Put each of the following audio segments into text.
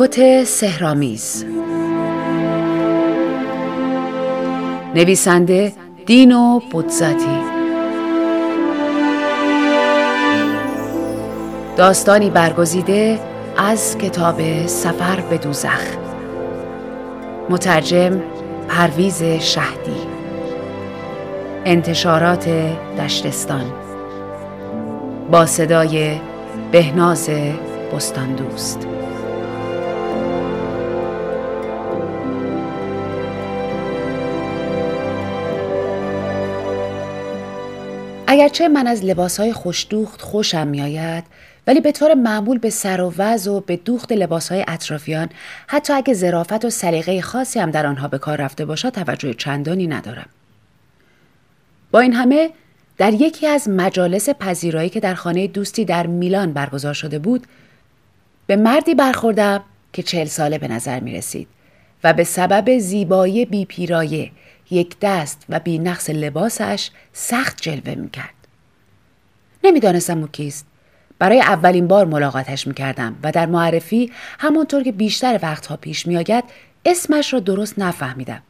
کت سهرامیز نویسنده دینو بودزاتی داستانی برگزیده از کتاب سفر به دوزخ. مترجم پرویز شهدی. انتشارات دشتستان. با صدای بهناز بستان اگرچه من از لباسهای خوشدوخت خوشم میآید ولی به طور معمول به سر و وز و به دوخت لباسهای اطرافیان حتی اگه ظرافت و سلیقه خاصی هم در آنها به کار رفته باشد توجه چندانی ندارم. با این همه در یکی از مجالس پذیرایی که در خانه دوستی در میلان برگزار شده بود به مردی برخوردم که چهل ساله به نظر می رسید و به سبب زیبایی بی پیرایه یک دست و بی نقص لباسش سخت جلوه می کرد. نمی‌دانستم او کیست. برای اولین بار ملاقاتش می کردم و در معرفی همانطور که بیشتر وقتها پیش می آید اسمش را درست نفهمیدم.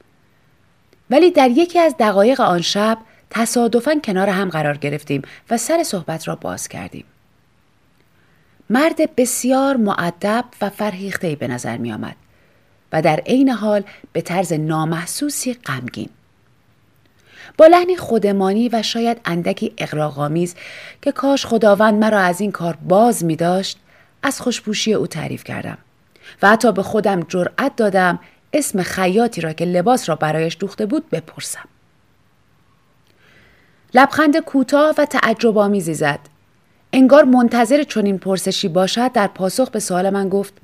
ولی در یکی از دقایق آن شب تصادفاً کنار هم قرار گرفتیم و سر صحبت را باز کردیم. مرد بسیار معدب و فرهیخته به نظر می آمد. و در عین حال به طرز نامحسوسی غمگین. با لحنی خودمانی و شاید اندکی اقراغامیز که کاش خداوند مرا از این کار باز می داشت از خوشپوشی او تعریف کردم و حتی به خودم جرأت دادم اسم خیاطی را که لباس را برایش دوخته بود بپرسم. لبخند کوتاه و تعجب آمیزی زد. انگار منتظر چنین پرسشی باشد در پاسخ به سوال من گفت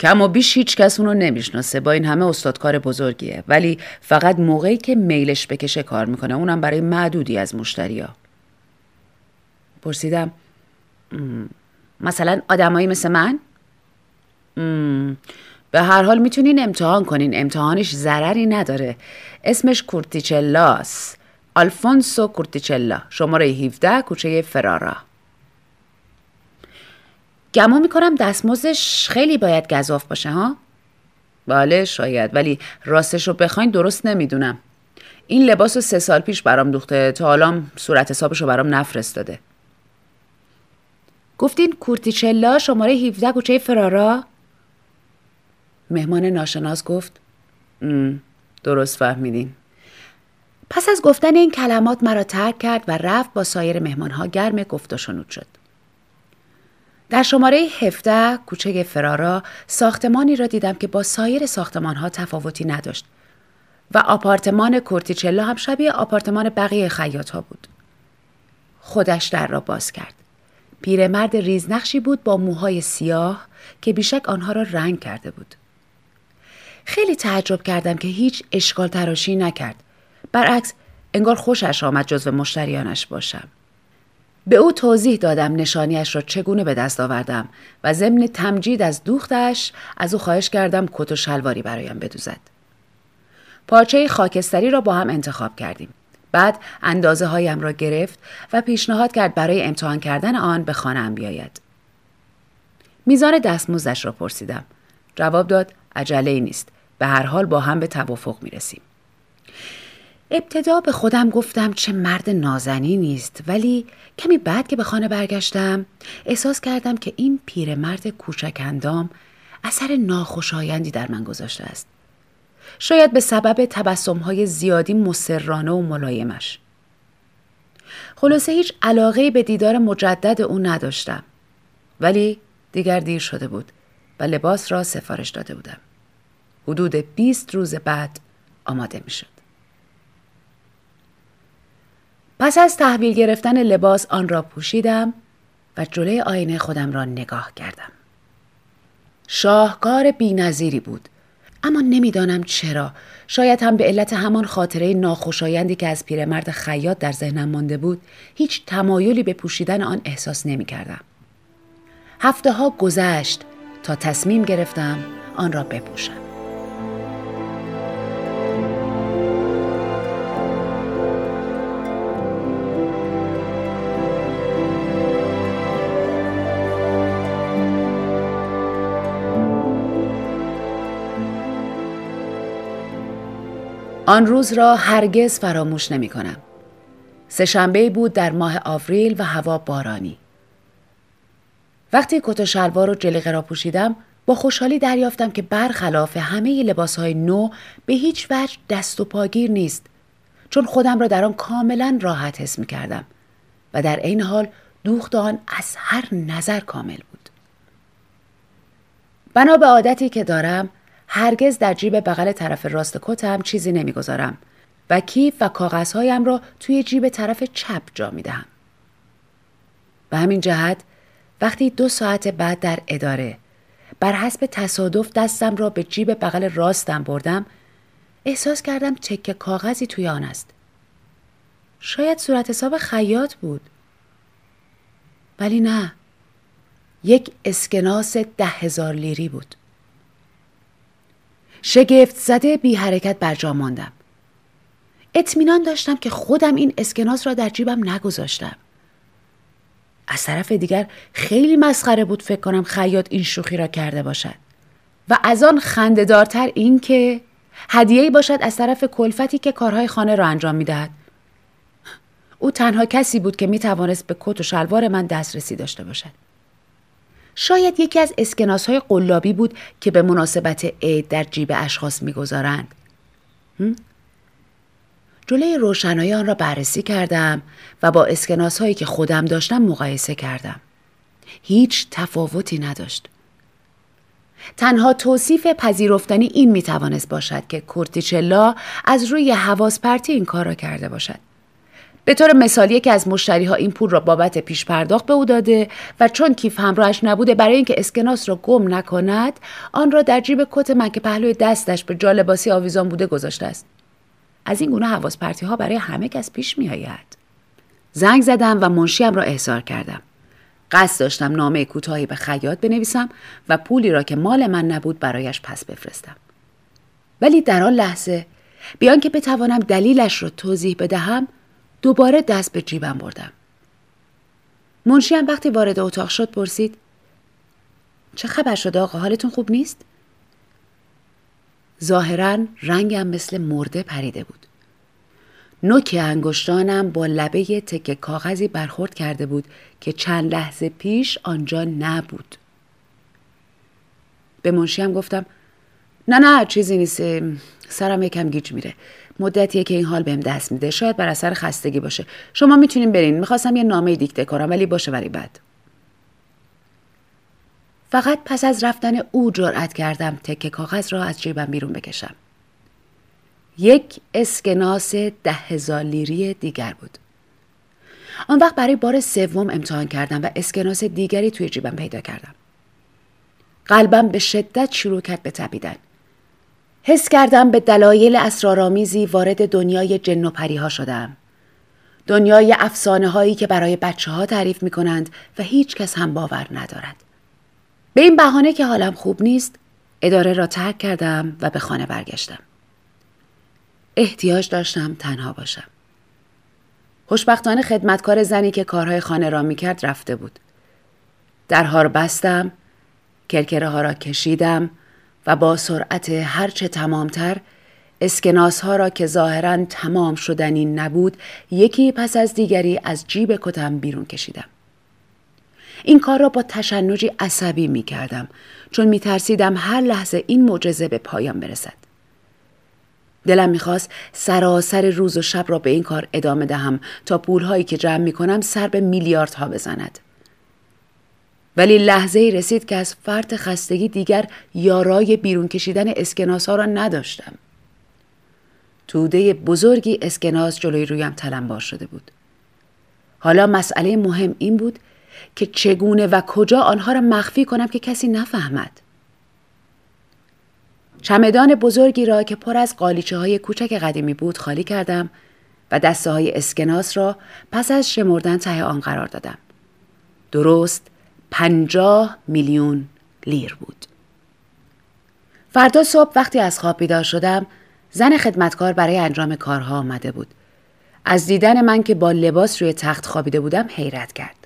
کم و بیش هیچ کس اونو نمی‌شناسه. با این همه استادکار بزرگیه. ولی فقط موقعی که میلش بکشه کار می‌کنه. اونم برای معدودی از مشتریا. پرسیدم مثلا آدمایی مثل من؟ به هر حال می‌تونین امتحان کنین. امتحانش ضرری نداره. اسمش کورتیچلاس. آلفونسو کورتیچلا. شماره 17 کوچه فرارا. گمون می‌کنم دستمزدش خیلی باید گذاف باشه ها؟ بله شاید ولی راستش رو بخواین درست نمی‌دونم. این لباس رو سه سال پیش برام دوخته تا حالا صورت حسابش رو برام نفرستاده. گفتین کورتیچلا شماره 17 کوچه فرارا؟ مهمان ناشناس گفت درست فهمیدین. پس از گفتن این کلمات مرا ترک کرد و رفت با سایر مهمانها گرم گفت و شنود شد. در شماره 17 کوچه فرارا ساختمانی را دیدم که با سایر ساختمان ها تفاوتی نداشت و آپارتمان کورتیچلا هم شبیه آپارتمان بقیه خیاط ها بود. خودش در را باز کرد. پیرمرد ریزنقشی بود با موهای سیاه که بیشک آنها را رنگ کرده بود. خیلی تعجب کردم که هیچ اشکال تراشی نکرد. برعکس انگار خوشش آمد جزو مشتریانش باشم. به او توضیح دادم نشانیش را چگونه به دست آوردم و ضمن تمجید از دوختش از او خواهش کردم کت و شلواری برایم بدوزد. پارچه خاکستری را با هم انتخاب کردیم. بعد اندازه هایم را گرفت و پیشنهاد کرد برای امتحان کردن آن به خانه بیاید. میزان دستموزش را پرسیدم. جواب داد عجله نیست. به هر حال با هم به توافق می رسیم. ابتدا به خودم گفتم چه مرد نازنی نیست ولی کمی بعد که به خانه برگشتم احساس کردم که این پیرمرد کوچک اندام اثر ناخوشایندی در من گذاشته است. شاید به سبب های زیادی مسررانه و ملایمش. خلاصه هیچ علاقه به دیدار مجدد او نداشتم. ولی دیگر دیر شده بود و لباس را سفارش داده بودم. حدود 20 روز بعد آماده می شد. پس از تحویل گرفتن لباس آن را پوشیدم و جلوی آینه خودم را نگاه کردم. شاهکار بینظیری بود اما نمی‌دانم چرا شاید هم به علت همان خاطره ناخوشایندی که از پیرمرد خیاط در ذهنم مانده بود هیچ تمایلی به پوشیدن آن احساس نمی کردم. هفته ها گذشت تا تصمیم گرفتم آن را بپوشم. آن روز را هرگز فراموش نمی کنم. سهشنبه بود در ماه آوریل و هوا بارانی. وقتی کت و شلوار و جلیقه را پوشیدم با خوشحالی دریافتم که برخلاف همه لباس های نو به هیچ وجه دست و پاگیر نیست چون خودم را در آن کاملا راحت حس می کردم و در این حال دوخت آن از هر نظر کامل بود. بنا به عادتی که دارم هرگز در جیب بغل طرف راست کتم چیزی نمی‌گذارم و کیف و کاغذهایم را توی جیب طرف چپ جا می دهم. به همین جهت وقتی دو ساعت بعد در اداره بر حسب تصادف دستم را به جیب بغل راستم بردم احساس کردم تکه کاغذی توی آن است. شاید صورت حساب خیاط بود. ولی نه. یک اسکناس ده هزار لیری بود. شگفت زده بی حرکت بر جا ماندم. اطمینان داشتم که خودم این اسکناس را در جیبم نگذاشتم. از طرف دیگر خیلی مسخره بود فکر کنم خیاط این شوخی را کرده باشد. و از آن خندهدارتر این که هدیه‌ای باشد از طرف کلفتی که کارهای خانه را انجام می‌دهد. او تنها کسی بود که می توانست به کت و شلوار من دسترسی داشته باشد. شاید یکی از اسکناس های قلابی بود که به مناسبت عید در جیب اشخاص می‌گذارند. جلوی روشنایی آن را بررسی کردم و با اسکناس هایی که خودم داشتم مقایسه کردم. هیچ تفاوتی نداشت. تنها توصیف پذیرفتنی این می توانست باشد که کورتیچلا از روی حواس پرتی این کار را کرده باشد. به طور مثالی که از مشتری ها این پول را بابت پیش پرداخت به او داده و چون کیف همراهش نبوده برای اینکه اسکناس را گم نکند آن را در جیب کت من که پهلوی دستش به جالباسی آویزان بوده گذاشته است. از این گونه حواس پرتی ها برای همه کس پیش می آید. زنگ زدم و منشیم را احضار کردم. قصد داشتم نامه کوتاهی به خیاط بنویسم و پولی را که مال من نبود برایش پس بفرستم. ولی در آن لحظه بیان که بتوانم دلیلش را توضیح بدهم دوباره دست به جیبم بردم. منشیم وقتی وارد اتاق شد پرسید چه خبر شده آقا حالتون خوب نیست؟ ظاهرا رنگم مثل مرده پریده بود. نوک انگشتانم با لبه تک کاغذی برخورد کرده بود که چند لحظه پیش آنجا نبود. به منشیم گفتم نه نه چیزی نیست. سرم یکم گیج میره. مدتیه که این حال بهم دست میده. شاید بر اثر خستگی باشه. شما می‌تونین برین. می‌خواستم یه نامه دیکته کنم ولی باشه ولی بد فقط پس از رفتن او جرأت کردم تکه کاغذ را از جیبم بیرون بکشم. یک اسکناس ده هزار لیری دیگر بود. آن وقت برای بار سوم امتحان کردم و اسکناس دیگری توی جیبم پیدا کردم. قلبم به شدت شروع کرد به تپیدن حس کردم به دلایل اسرارآمیزی وارد دنیای جن و پریها شدم. دنیای افسانه هایی که برای بچه ها تعریف می کنند و هیچ کس هم باور ندارد. به این بهانه که حالم خوب نیست، اداره را ترک کردم و به خانه برگشتم. احتیاج داشتم تنها باشم. خوشبختانه خدمتکار زنی که کارهای خانه را می کرد رفته بود. درها را بستم، کرکره ها را کشیدم و با سرعت هرچه تمامتر اسکناس ها را که ظاهرا تمام شدنی نبود یکی پس از دیگری از جیب کتم بیرون کشیدم. این کار را با تشنجی عصبی می کردم چون می ترسیدم هر لحظه این معجزه به پایان برسد. دلم می‌خواست سراسر روز و شب را به این کار ادامه دهم تا پولهایی که جمع می کنم سر به میلیاردها بزند. ولی لحظه ای رسید که از فرط خستگی دیگر یارای بیرون کشیدن اسکناس ها را نداشتم. توده بزرگی اسکناس جلوی رویم تلمبار شده بود. حالا مسئله مهم این بود که چگونه و کجا آنها را مخفی کنم که کسی نفهمد. چمدان بزرگی را که پر از قالیچه های کوچک قدیمی بود خالی کردم و دسته های اسکناس را پس از شمردن ته آن قرار دادم. درست پنجاه میلیون لیر بود. فردا صبح وقتی از خواب بیدار شدم زن خدمتکار برای انجام کارها آمده بود. از دیدن من که با لباس روی تخت خوابیده بودم حیرت کرد.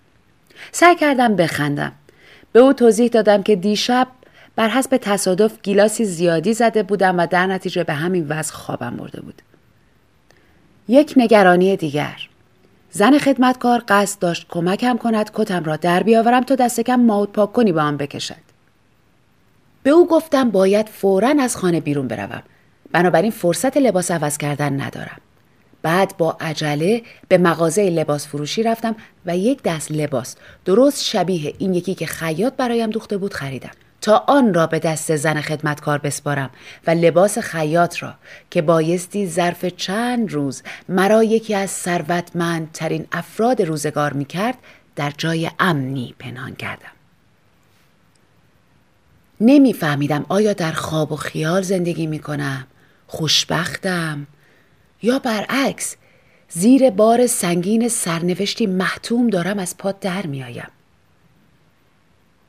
سعی کردم بخندم. به او توضیح دادم که دیشب بر حسب تصادف گیلاسی زیادی زده بودم و در نتیجه به همین وضع خوابم برده بود. یک نگرانی دیگر. زن خدمتکار قصد داشت کمکم کند کتم را در بیاورم تا دست کم ماوت پاک کنی به آن بکشد. به او گفتم باید فورا از خانه بیرون بروم. بنابراین فرصت لباس عوض کردن ندارم. بعد با عجله به مغازه لباس فروشی رفتم و یک دست لباس درست شبیه این یکی که خیاط برایم دوخته بود خریدم. تا آن را به دست زن خدمتکار بسپارم و لباس خیاط را که بایستی ظرف چند روز مرا یکی از ثروتمندترین افراد روزگار می کرد در جای امنی پنهان کردم. نمیفهمیدم آیا در خواب و خیال زندگی می کنم خوشبختم یا برعکس زیر بار سنگین سرنوشتی محتوم دارم از پا در میآیم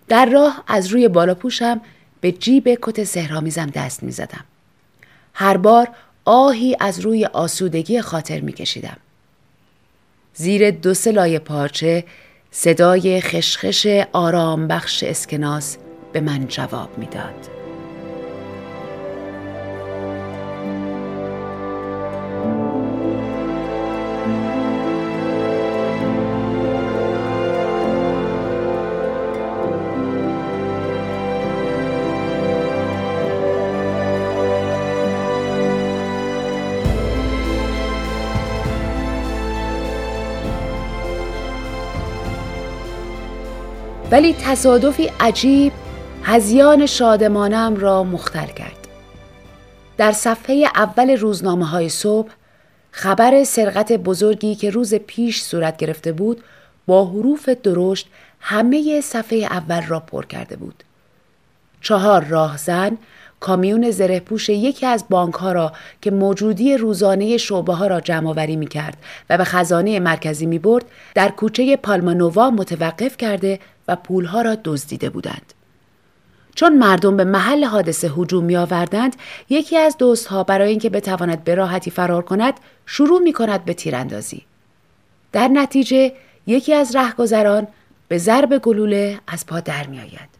در راه از روی بالا پوشم به جیب کت سهرامیزم دست می زدم. هر بار آهی از روی آسودگی خاطر می کشیدم. زیر دو سلای پارچه صدای خشخش آرام بخش اسکناس به من جواب می‌داد. ولی تصادفی عجیب هزیان شادمانم را مختل کرد. در صفحه اول روزنامه های صبح خبر سرقت بزرگی که روز پیش صورت گرفته بود با حروف درشت همه صفحه اول را پر کرده بود. چهار راهزن کامیون زره پوش یکی از بانک ها را که موجودی روزانه شعبه ها را جمع آوری می کرد و به خزانه مرکزی می برد در کوچه پالمانووا متوقف کرده و پولها را دزدیده بودند. چون مردم به محل حادثه هجوم می آوردند یکی از دوستها برای اینکه بتواند به راحتی فرار کند شروع می کند به تیراندازی. در نتیجه یکی از رهگذران به ضرب گلوله از پا در می آید.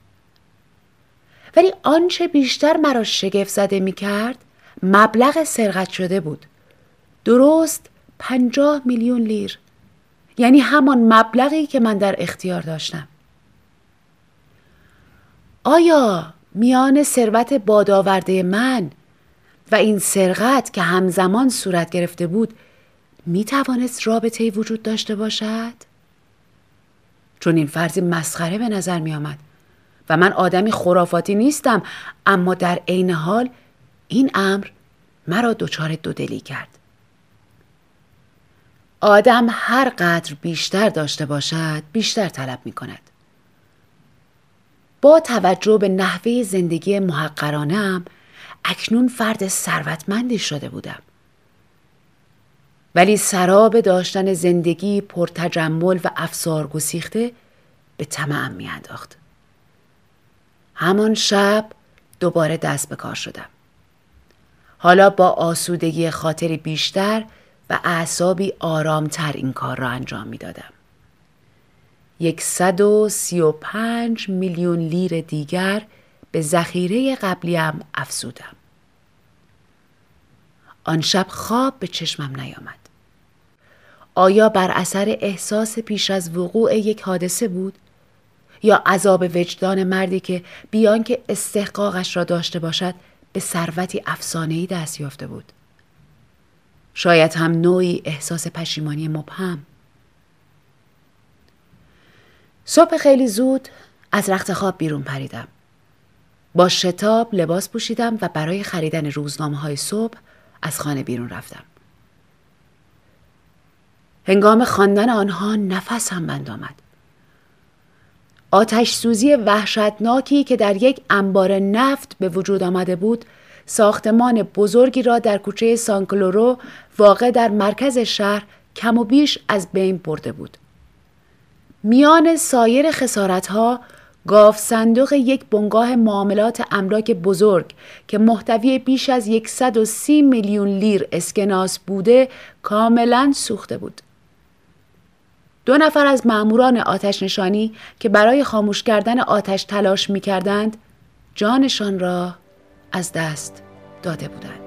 ولی آنچه بیشتر مرا شگفت زده می کرد مبلغ سرقت شده بود. درست پنجاه میلیون لیر. یعنی همان مبلغی که من در اختیار داشتم. آیا میان ثروت بادآورده من و این سرقت که همزمان صورت گرفته بود می توانست رابطه وجود داشته باشد؟ چون این فرضی مسخره به نظر می آمد و من آدمی خرافاتی نیستم اما در عین حال این امر مرا دچار دودلی کرد. آدم هر قدر بیشتر داشته باشد بیشتر طلب می کند. با توجه به نحوه زندگی محقرانم اکنون فرد ثروتمندی شده بودم. ولی سراب داشتن زندگی پرتجمل و افسار گسیخته به طمعم میانداخت. همان شب دوباره دست به کار شدم. حالا با آسودگی خاطری بیشتر و اعصابی آرامتر این کار را انجام می دادم. یکصد و سی و پنج میلیون لیر دیگر به ذخیره قبلیم افزودم. آن شب خواب به چشمم نیامد. آیا بر اثر احساس پیش از وقوع یک حادثه بود؟ یا عذاب وجدان مردی که بیان که استحقاقش را داشته باشد به ثروتی افسانه‌ای دست یافته بود؟ شاید هم نوعی احساس پشیمانی مبهم صبح خیلی زود از رخت خواب بیرون پریدم. با شتاب لباس پوشیدم و برای خریدن روزنامه های صبح از خانه بیرون رفتم. هنگام خواندن آنها نفسم بند آمد. آتش سوزی وحشتناکی که در یک انبار نفت به وجود آمده بود ساختمان بزرگی را در کوچه سانکلورو واقع در مرکز شهر کم و بیش از بین برده بود. میان سایر خسارتها گاف صندوق یک بنگاه معاملات املاک بزرگ که محتوی بیش از 130 میلیون لیر اسکناس بوده کاملا سوخته بود. دو نفر از ماموران آتش نشانی که برای خاموش کردن آتش تلاش می کردند جانشان را از دست داده بودند.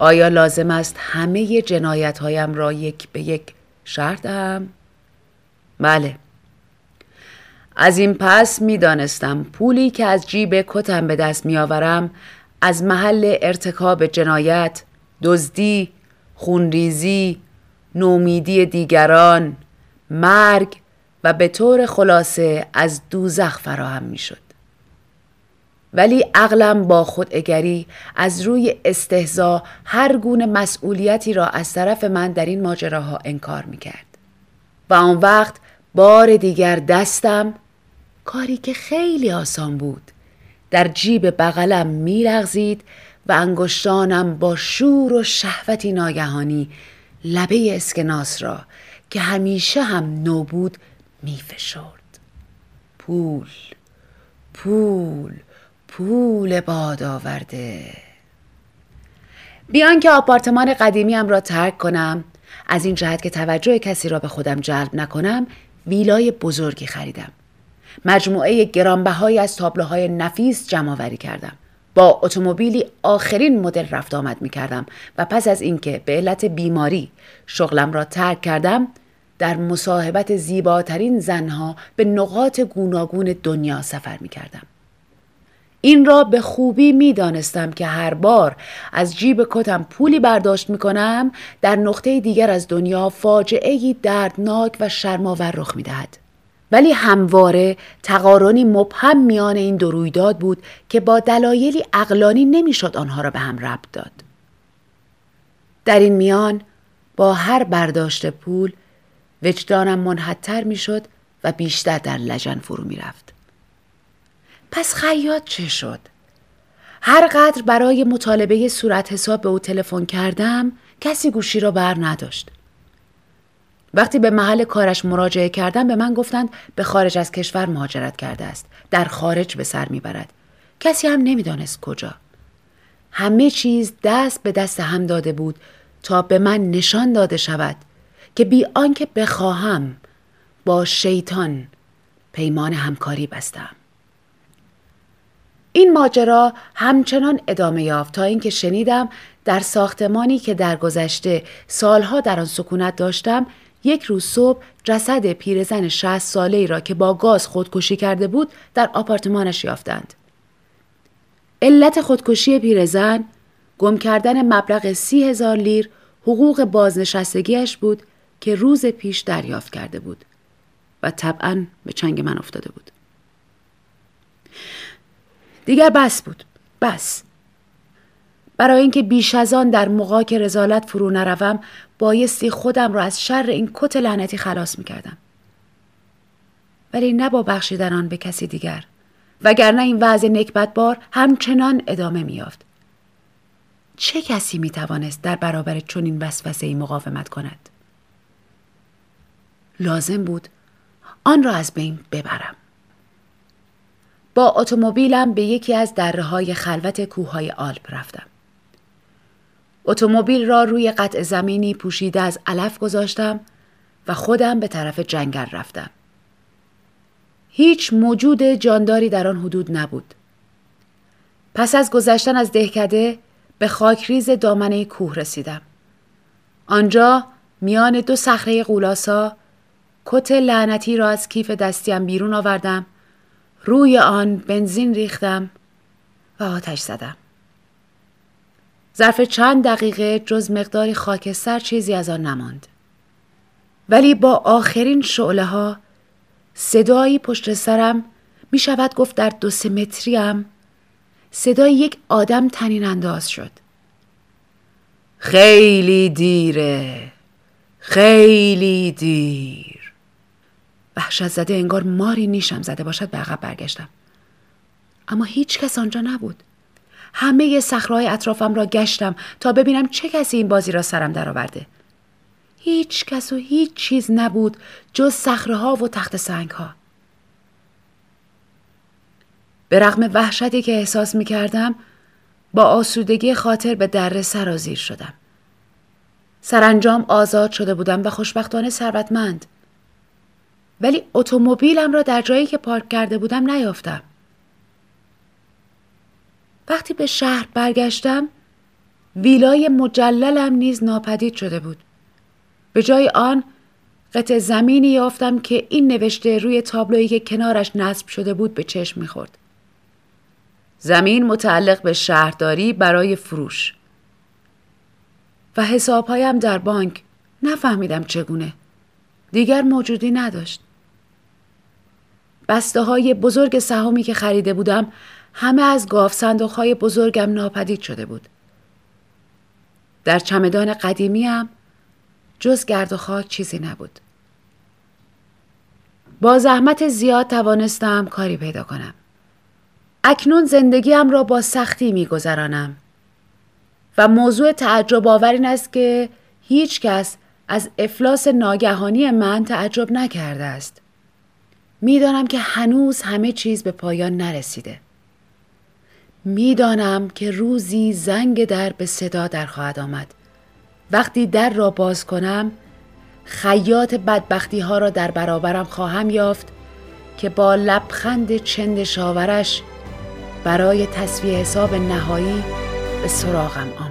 آیا لازم است همه جنایت هایم را یک به یک شرح دهم؟ بله. از این پس می دانستم پولی که از جیب کتم به دست می آورم از محل ارتکاب جنایت، دزدی، خونریزی، نومیدی دیگران، مرگ و به طور خلاصه از دوزخ فراهم می شد. ولی عقلم با خوداگری از روی استهزا هر گونه مسئولیتی را از طرف من در این ماجراها انکار می کرد. و آن وقت بار دیگر دستم کاری که خیلی آسان بود. در جیب بغلم میلغزید و انگشتانم با شور و شهوتی ناگهانی لبه اسکناس را که همیشه هم نو بود میفشرد. پول پول. پول باد آورده. بیان که آپارتمان قدیمیم را ترک کنم. از این جهت که توجه کسی را به خودم جلب نکنم ویلای بزرگی خریدم. مجموعه گرانبهایی از تابلوهای نفیس جمع آوری کردم. با اتومبیلی آخرین مدل رفت آمد می کردم و پس از اینکه به علت بیماری شغلم را ترک کردم در مصاحبت زیباترین زنها به نقاط گوناگون دنیا سفر می کردم. این را به خوبی می دانستم که هر بار از جیب کتم پولی برداشت می کنم در نقطه دیگر از دنیا فاجعه دردناک و شرماور رخ می دهد. ولی همواره تقارنی مبهم میان این دو رویداد بود که با دلایلی اقلانی نمی‌شد آنها را به هم ربط داد. در این میان با هر برداشت پول وجدانم منحدتر می‌شد و بیشتر در لجن فرو می‌رفت. پس خیاط چه شد؟ هر قدر برای مطالبه صورت حساب به او تلفن کردم کسی گوشی را بر نداشت. وقتی به محل کارش مراجعه کردم به من گفتند به خارج از کشور مهاجرت کرده است. در خارج به سر می‌برد. کسی هم نمی‌دانست کجا. همه چیز دست به دست هم داده بود تا به من نشان داده شود که بی آنکه بخواهم با شیطان پیمان همکاری بستم. این ماجرا همچنان ادامه یافت تا اینکه شنیدم در ساختمانی که در گذشته سالها در آن سکونت داشتم یک روز صبح جسد پیرزن 60 ساله ای را که با گاز خودکشی کرده بود در آپارتمانش یافتند. علت خودکشی پیرزن گم کردن مبلغ سی هزار لیر حقوق بازنشستگیش بود که روز پیش دریافت کرده بود و طبعا به چنگ من افتاده بود. دیگر بس بود. بس. برای اینکه بیش از آن در موقع رزالت فرو نروم بایستی خودم را از شر این کت لعنتی خلاص می‌کردم. ولی نه با بخشیدن آن به کسی دیگر وگرنه این وضع نکبتبار همچنان ادامه میافت چه کسی می‌توانست در برابر چنین وسوسه ای مقاومت کند؟ لازم بود آن را از بین ببرم. با اتومبیلم به یکی از دره های خلوت کوههای آلپ رفتم. اتومبیل را روی قطع زمینی پوشیده از علف گذاشتم و خودم به طرف جنگل رفتم. هیچ موجود جانداری در آن حدود نبود. پس از گذشتن از دهکده به خاکریز دامنه کوه رسیدم. آنجا میان دو صخره قولاسا کت لعنتی را از کیف دستیم بیرون آوردم روی آن بنزین ریختم و آتش زدم. ظرف چند دقیقه جز مقداری خاکستر چیزی از آن نماند. ولی با آخرین شعله ها صدایی پشت سرم می شود گفت در دو سه متریم صدای یک آدم تنین انداز شد خیلی دیره خیلی دیر وحشت زده انگار ماری نیشم زده باشد به عقب برگشتم اما هیچ کس آنجا نبود همه صخره‌های اطرافم را گشتم تا ببینم چه کسی این بازی را سرم درآورده. هیچ کس و هیچ چیز نبود جز صخره ها و تخت سنگ ها. به رغم وحشتی که احساس می کردم با آسودگی خاطر به در سرازیر شدم. سرانجام آزاد شده بودم و خوشبختانه ثروتمند. ولی اتومبیلم را در جایی که پارک کرده بودم نیافتم. وقتی به شهر برگشتم ویلای مجللم نیز ناپدید شده بود. به جای آن قطع زمینی یافتم که این نوشته روی تابلویی که کنارش نصب شده بود به چشم می‌خورد. زمین متعلق به شهرداری برای فروش و حسابهایم در بانک نفهمیدم چگونه دیگر موجودی نداشت بسته های بزرگ سهامی که خریده بودم همه از گاف صندوق های بزرگم ناپدید شده بود. در چمدان قدیمیم جز گرد و خاک چیزی نبود. با زحمت زیاد توانستم کاری پیدا کنم. اکنون زندگیم را با سختی می گذرانم و موضوع تعجب آور این است که هیچ کس از افلاس ناگهانی من تعجب نکرده است. می‌دانم که هنوز همه چیز به پایان نرسیده. می‌دانم که روزی زنگ در به صدا در خواهد آمد. وقتی در را باز کنم خیاط بدبختی ها را در برابرم خواهم یافت که با لبخند چند شاورش برای تصویه حساب نهایی به سراغم است